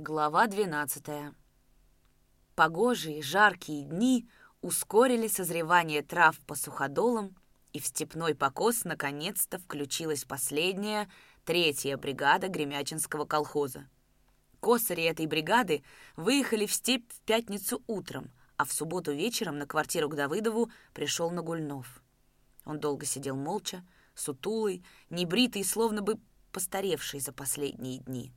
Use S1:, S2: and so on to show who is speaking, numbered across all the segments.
S1: Глава 12. Погожие, жаркие дни ускорили созревание трав по суходолам, и в степной покос наконец-то включилась последняя, третья бригада Гремячинского колхоза. Косари этой бригады выехали в степь в пятницу утром, а в субботу вечером на квартиру к Давыдову пришел Нагульнов. Он долго сидел молча, сутулый, небритый, словно бы постаревший за последние дни.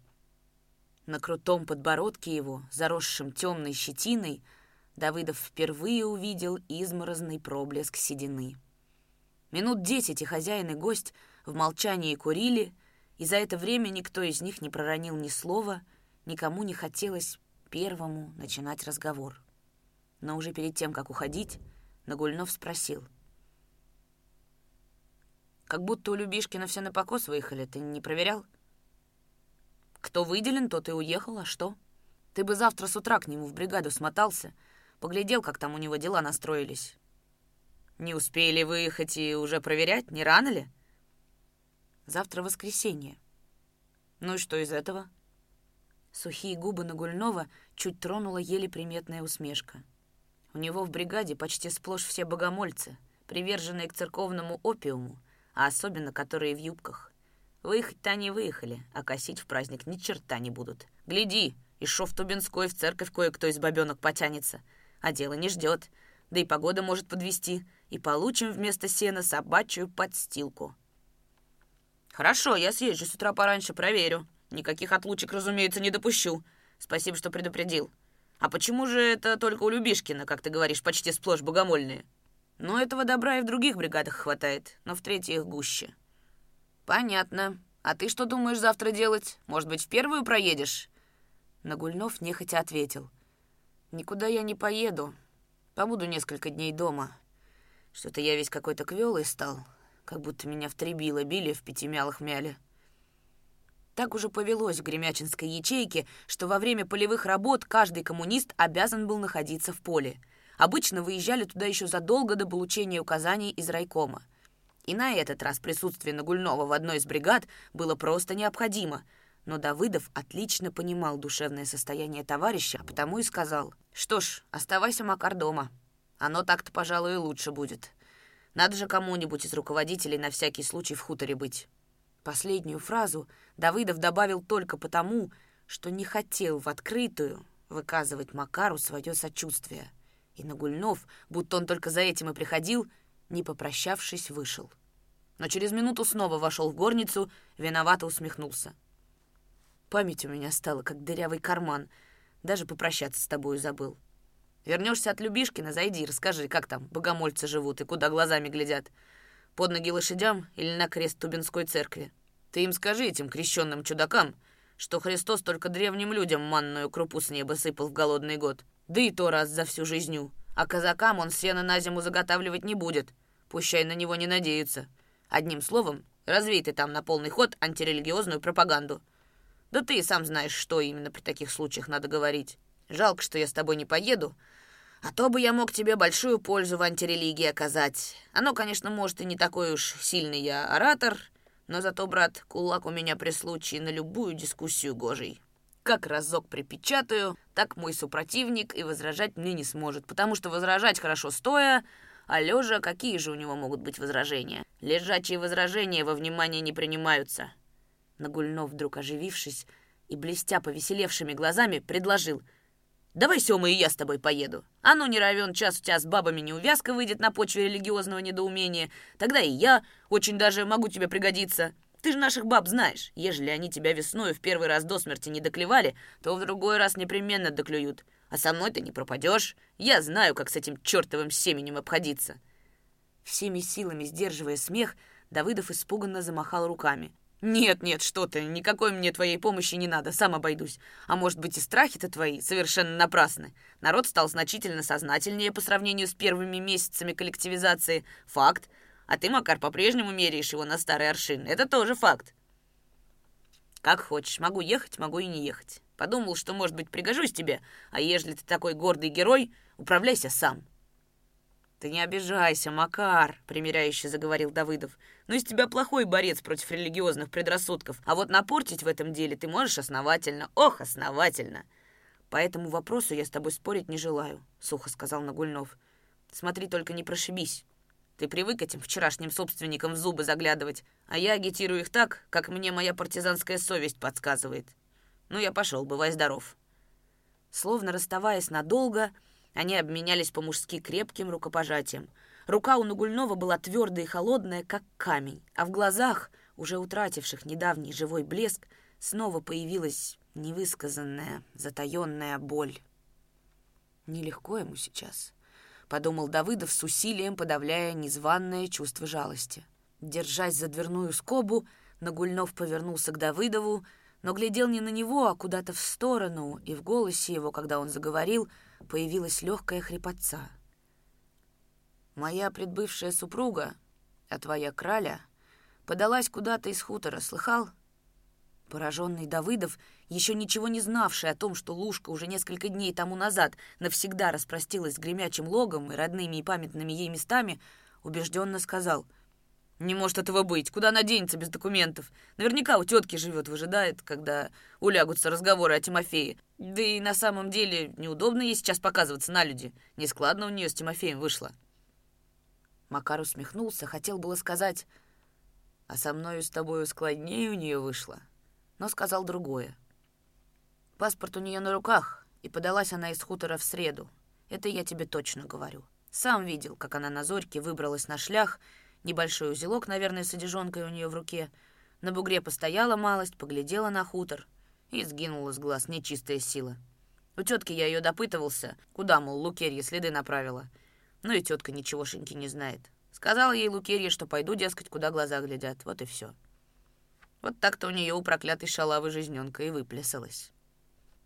S1: На крутом подбородке его, заросшем темной щетиной, Давыдов впервые увидел изморозный проблеск седины. Минут десять и хозяин и гость в молчании курили, и за это время никто из них не проронил ни слова, никому не хотелось первому начинать разговор. Но уже перед тем, как уходить, Нагульнов спросил. «Как будто у Любишкина все на покос выехали, ты не проверял?» Кто выделен, тот и уехал, а что? Ты бы завтра с утра к нему в бригаду смотался, поглядел, как там у него дела настроились. Не успели выехать и уже проверять, не рано ли? Завтра воскресенье. Ну и что из этого? Сухие губы Нагульнова чуть тронула еле приметная усмешка. У него в бригаде почти сплошь все богомольцы, приверженные к церковному опиуму, а особенно которые в юбках. Выехать-то они выехали, а косить в праздник ни черта не будут. Гляди, и шов Тубинской в церковь кое-кто из бабенок потянется. А дело не ждет. Да и погода может подвести, и получим вместо сена собачью подстилку. Хорошо, я съезжу с утра пораньше, проверю. Никаких отлучек, разумеется, не допущу. Спасибо, что предупредил. А почему же это только у Любишкина, как ты говоришь, почти сплошь богомольные? Ну, этого добра и в других бригадах хватает, но в третьей их гуще. «Понятно. А ты что думаешь завтра делать? Может быть, в первую проедешь?» Нагульнов нехотя ответил. «Никуда я не поеду. Побуду несколько дней дома. Что-то я весь какой-то квелый стал, как будто меня в три била били, в пяти мялах мяли». Так уже повелось в Гремячинской ячейке, что во время полевых работ каждый коммунист обязан был находиться в поле. Обычно выезжали туда еще задолго до получения указаний из райкома. И на этот раз присутствие Нагульнова в одной из бригад было просто необходимо. Но Давыдов отлично понимал душевное состояние товарища, а потому и сказал, «Что ж, оставайся, Макар, дома. Оно так-то, пожалуй, лучше будет. Надо же кому-нибудь из руководителей на всякий случай в хуторе быть». Последнюю фразу Давыдов добавил только потому, что не хотел в открытую выказывать Макару свое сочувствие. И Нагульнов, будто он только за этим и приходил, не попрощавшись, вышел. Но через минуту снова вошел в горницу, виновато усмехнулся. Память у меня стала, как дырявый карман. Даже попрощаться с тобою забыл. Вернешься от Любишкина, зайди, расскажи, как там богомольцы живут и куда глазами глядят. Под ноги лошадям или на крест Тубинской церкви. Ты им скажи, этим крещенным чудакам, что Христос только древним людям манную крупу с неба сыпал в голодный год. Да и то раз за всю жизнью. А казакам он сено на зиму заготавливать не будет. Пущай на него не надеются. Одним словом, развей ты там на полный ход антирелигиозную пропаганду. Да ты и сам знаешь, что именно при таких случаях надо говорить. Жалко, что я с тобой не поеду, а то бы я мог тебе большую пользу в антирелигии оказать. Оно, конечно, может и не такой уж сильный я оратор, но зато, брат, кулак у меня при случае на любую дискуссию гожий. Как разок припечатаю, так мой супротивник и возражать мне не сможет, потому что возражать хорошо стоя, а лежа какие же у него могут быть возражения? Лежачие возражения во внимание не принимаются. Нагульнов, вдруг оживившись и блестя повеселевшими глазами, предложил. «Давай, Сёма, и я с тобой поеду. А ну, не равен час в час бабами неувязка выйдет на почве религиозного недоумения. Тогда и я очень даже могу тебе пригодиться. Ты же наших баб знаешь. Ежели они тебя весной в первый раз до смерти не доклевали, то в другой раз непременно доклюют. А со мной ты не пропадешь. Я знаю, как с этим чертовым семенем обходиться». Всеми силами сдерживая смех, Давыдов испуганно замахал руками. «Нет, нет, что ты, никакой мне твоей помощи не надо, сам обойдусь. А может быть и страхи-то твои совершенно напрасны. Народ стал значительно сознательнее по сравнению с первыми месяцами коллективизации. Факт. А ты, Макар, по-прежнему меряешь его на старый аршин. Это тоже факт. Как хочешь, могу ехать, могу и не ехать. Подумал, что, может быть, пригожусь тебе, а ежели ты такой гордый герой, управляйся сам. «Ты не обижайся, Макар», — примиряюще заговорил Давыдов. «Но из тебя плохой борец против религиозных предрассудков, а вот напортить в этом деле ты можешь основательно. Ох, основательно!» «По этому вопросу я с тобой спорить не желаю», — сухо сказал Нагульнов. «Смотри, только не прошибись. Ты привык этим вчерашним собственникам в зубы заглядывать, а я агитирую их так, как мне моя партизанская совесть подсказывает. Ну, я пошел, бывай здоров». Словно расставаясь надолго, они обменялись по-мужски крепким рукопожатием. Рука у Нагульнова была твердая и холодная, как камень, а в глазах, уже утративших недавний живой блеск, снова появилась невысказанная, затаенная боль. «Нелегко ему сейчас», — подумал Давыдов с усилием, подавляя незваное чувство жалости. Держась за дверную скобу, Нагульнов повернулся к Давыдову, но глядел не на него, а куда-то в сторону, и в голосе его, когда он заговорил, появилась легкая хрипотца. «Моя предбывшая супруга, а твоя краля, подалась куда-то из хутора, слыхал?» Пораженный Давыдов, еще ничего не знавший о том, что Лушка уже несколько дней тому назад навсегда распростилась с гремячим логом и родными и памятными ей местами, убежденно сказал — не может этого быть. Куда она денется без документов? Наверняка у тетки живет, выжидает, когда улягутся разговоры о Тимофее. Да и на самом деле неудобно ей сейчас показываться на люди. Нескладно у нее с Тимофеем вышло. Макар усмехнулся, хотел было сказать, а со мною с тобою складнее у нее вышло, но сказал другое. Паспорт у нее на руках, и подалась она из хутора в среду. Это я тебе точно говорю. Сам видел, как она на зорьке выбралась на шлях Небольшой узелок, наверное, с одежонкой у нее в руке. На бугре постояла малость, поглядела на хутор и сгинула с глаз нечистая сила. У тетки я ее допытывался, куда, мол, Лукерья следы направила. Ну и тетка ничегошеньки не знает. Сказала ей Лукерья, что пойду, дескать, куда глаза глядят. Вот и все. Вот так-то у нее у проклятой шалавы жизненка и выплясалась.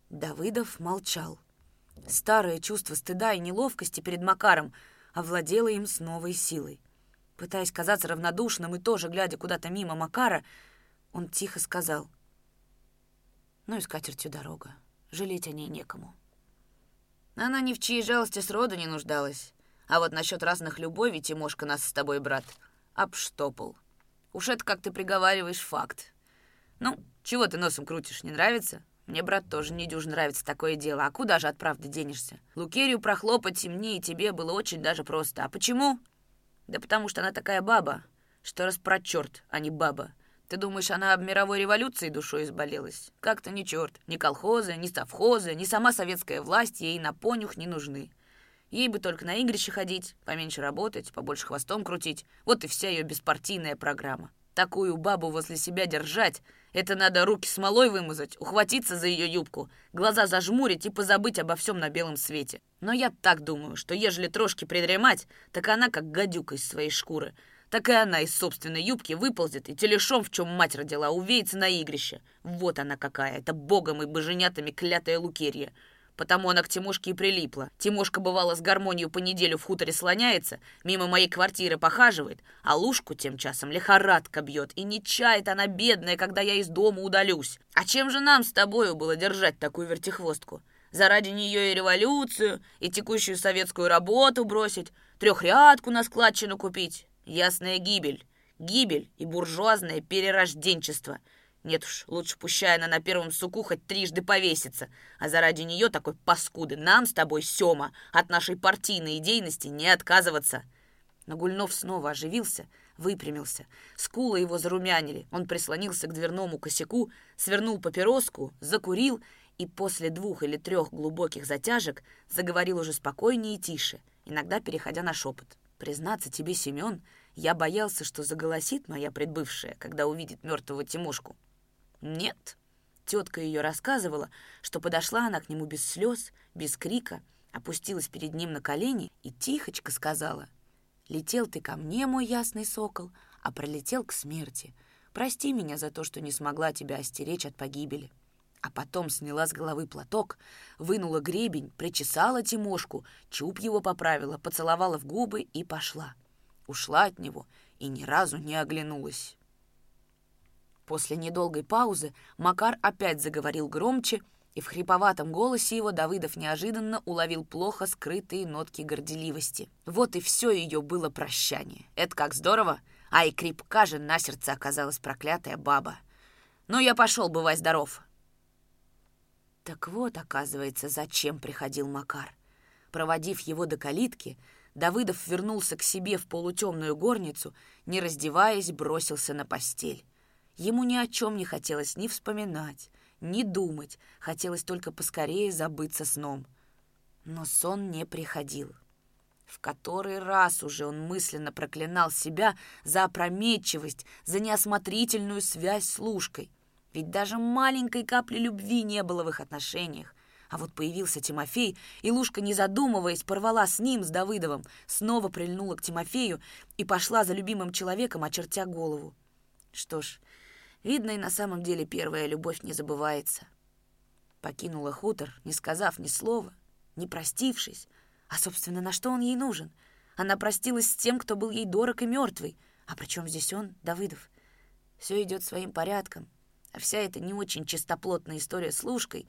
S1: Давыдов молчал. Старое чувство стыда и неловкости перед Макаром овладело им с новой силой. Пытаясь казаться равнодушным и тоже глядя куда-то мимо Макара, он тихо сказал. «Ну и с катертью дорога. Жалеть о ней некому». Она ни в чьей жалости сроду не нуждалась. А вот насчет разных любовей Тимошка нас с тобой, брат, обштопал. Уж это, как ты приговариваешь, факт. Ну, чего ты носом крутишь, не нравится? Мне, брат, тоже не дюж нравится такое дело. А куда же от правды денешься? Лукерию прохлопать и мне, и тебе было очень даже просто. А почему? Да потому что она такая баба, что распрочерт, а не баба. Ты думаешь, она об мировой революции душой изболелась? Как-то не черт. Ни колхозы, ни совхозы, ни сама советская власть ей на понюх не нужны. Ей бы только на игрище ходить, поменьше работать, побольше хвостом крутить. Вот и вся ее беспартийная программа. Такую бабу возле себя держать — это надо руки смолой вымазать, ухватиться за ее юбку, глаза зажмурить и позабыть обо всем на белом свете. Но я так думаю, что ежели трошки придремать, так она, как гадюка из своей шкуры, так и она из собственной юбки выползет и телешом, в чем мать родила, увеется на игрище. Вот она какая, это богом и боженятами клятая Лукерья. Потому она к Тимошке и прилипла. Тимошка, бывало, с гармонию по неделю в хуторе слоняется, мимо моей квартиры похаживает, а Лушку тем часом лихорадка бьет, и не чает она бедная, когда я из дома удалюсь. А чем же нам с тобою было держать такую вертихвостку? Заради нее и революцию, и текущую советскую работу бросить, трехрядку на складчину купить. Ясная гибель. Гибель и буржуазное перерожденчество — нет уж, лучше пущай она на первом суку хоть трижды повесится. А заради нее такой паскуды нам с тобой, Сема, от нашей партийной идейности не отказываться. Но Гульнов снова оживился, выпрямился. Скулы его зарумянили. Он прислонился к дверному косяку, свернул папироску, закурил и после двух или трех глубоких затяжек заговорил уже спокойнее и тише, иногда переходя на шепот. «Признаться тебе, Семен, я боялся, что заголосит моя предбывшая, когда увидит мертвого Тимошку. Нет. Тетка ее рассказывала, что подошла она к нему без слез, без крика, опустилась перед ним на колени и тихочко сказала, «Летел ты ко мне, мой ясный сокол, а пролетел к смерти. Прости меня за то, что не смогла тебя остеречь от погибели». А потом сняла с головы платок, вынула гребень, причесала Тимошку, чуб его поправила, поцеловала в губы и пошла. Ушла от него и ни разу не оглянулась. После недолгой паузы Макар опять заговорил громче, И в хриповатом голосе его Давыдов неожиданно уловил плохо скрытые нотки горделивости. Вот и все ее было прощание. Это как здорово! А и крепка же на сердце оказалась проклятая баба. Ну, я пошел, бывай здоров. Так вот, оказывается, зачем приходил Макар. Проводив его до калитки, Давыдов вернулся к себе в полутемную горницу, не раздеваясь, бросился на постель. Ему ни о чем не хотелось ни вспоминать, ни думать, хотелось только поскорее забыться сном. Но сон не приходил. В который раз уже он мысленно проклинал себя за опрометчивость, за неосмотрительную связь с Лужкой. Ведь даже маленькой капли любви не было в их отношениях. А вот появился Тимофей, и Лушка, не задумываясь, порвала с ним, с Давыдовым, снова прильнула к Тимофею и пошла за любимым человеком, очертя голову. Что ж, видно, и на самом деле первая любовь не забывается. Покинула хутор, не сказав ни слова, не простившись. А, собственно, на что он ей нужен? Она простилась с тем, кто был ей дорог и мертвый. А при чем здесь он, Давыдов? Все идет своим порядком. А вся эта не очень чистоплотная история с Лужкой,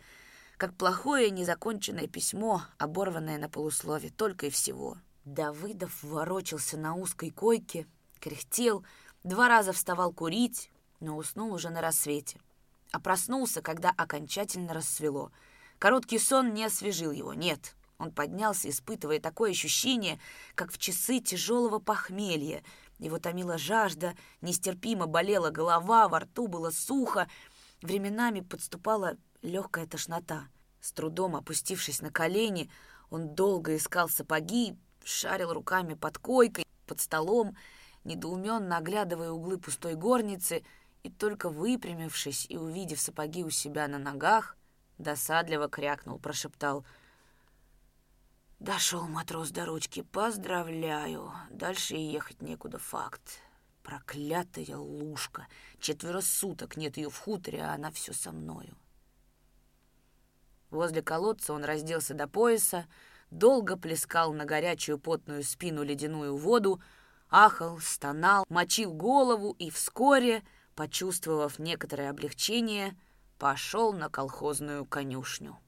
S1: как плохое незаконченное письмо, оборванное на полуслове, только и всего. Давыдов ворочался на узкой койке, кряхтел, два раза вставал курить, но уснул уже на рассвете. А проснулся, когда окончательно рассвело. Короткий сон не освежил его, нет. Он поднялся, испытывая такое ощущение, как в часы тяжелого похмелья — его томила жажда, нестерпимо болела голова, во рту было сухо. Временами подступала легкая тошнота. С трудом опустившись на колени, он долго искал сапоги, шарил руками под койкой, под столом, недоуменно оглядывая углы пустой горницы, и только выпрямившись и увидев сапоги у себя на ногах, досадливо крякнул, прошептал — Дошел матрос до ручки. Поздравляю. Дальше и ехать некуда. Факт. Проклятая лужка. Четверо суток нет ее в хуторе, а она все со мною. Возле колодца он разделся до пояса, долго плескал на горячую потную спину ледяную воду, ахал, стонал, мочил голову и вскоре, почувствовав некоторое облегчение, пошел на колхозную конюшню.